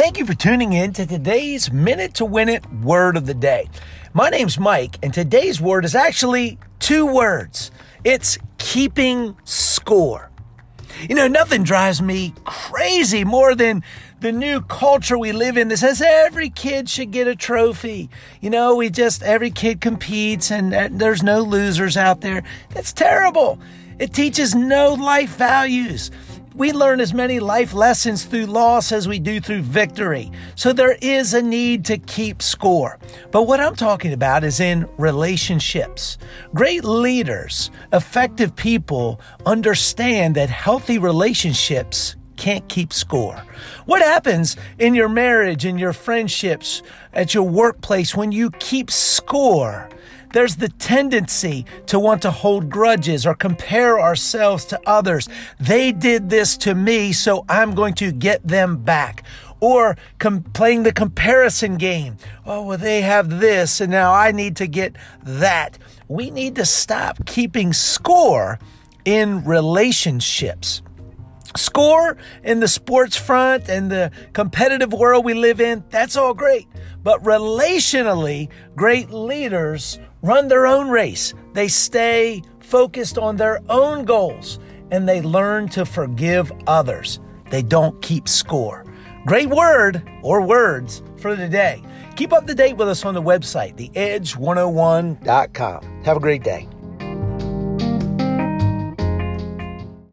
Thank you for tuning in to today's Minute to Win It Word of the Day. My name's Mike, and today's word is actually two words it's keeping score. You know, nothing drives me crazy more than the new culture we live in that says every kid should get a trophy. You know, we just, every kid competes and there's no losers out there. That's terrible. It teaches no life values. We learn as many life lessons through loss as we do through victory. So there is a need to keep score. But what I'm talking about is in relationships. Great leaders, effective people understand that healthy relationships can't keep score. What happens in your marriage, in your friendships, at your workplace when you keep score? There's the tendency to want to hold grudges or compare ourselves to others. They did this to me, so I'm going to get them back. Or com- playing the comparison game. Oh, well, they have this, and now I need to get that. We need to stop keeping score in relationships. Score in the sports front and the competitive world we live in, that's all great. But relationally, great leaders run their own race. They stay focused on their own goals and they learn to forgive others. They don't keep score. Great word or words for today. Keep up to date with us on the website, theedge101.com. Have a great day.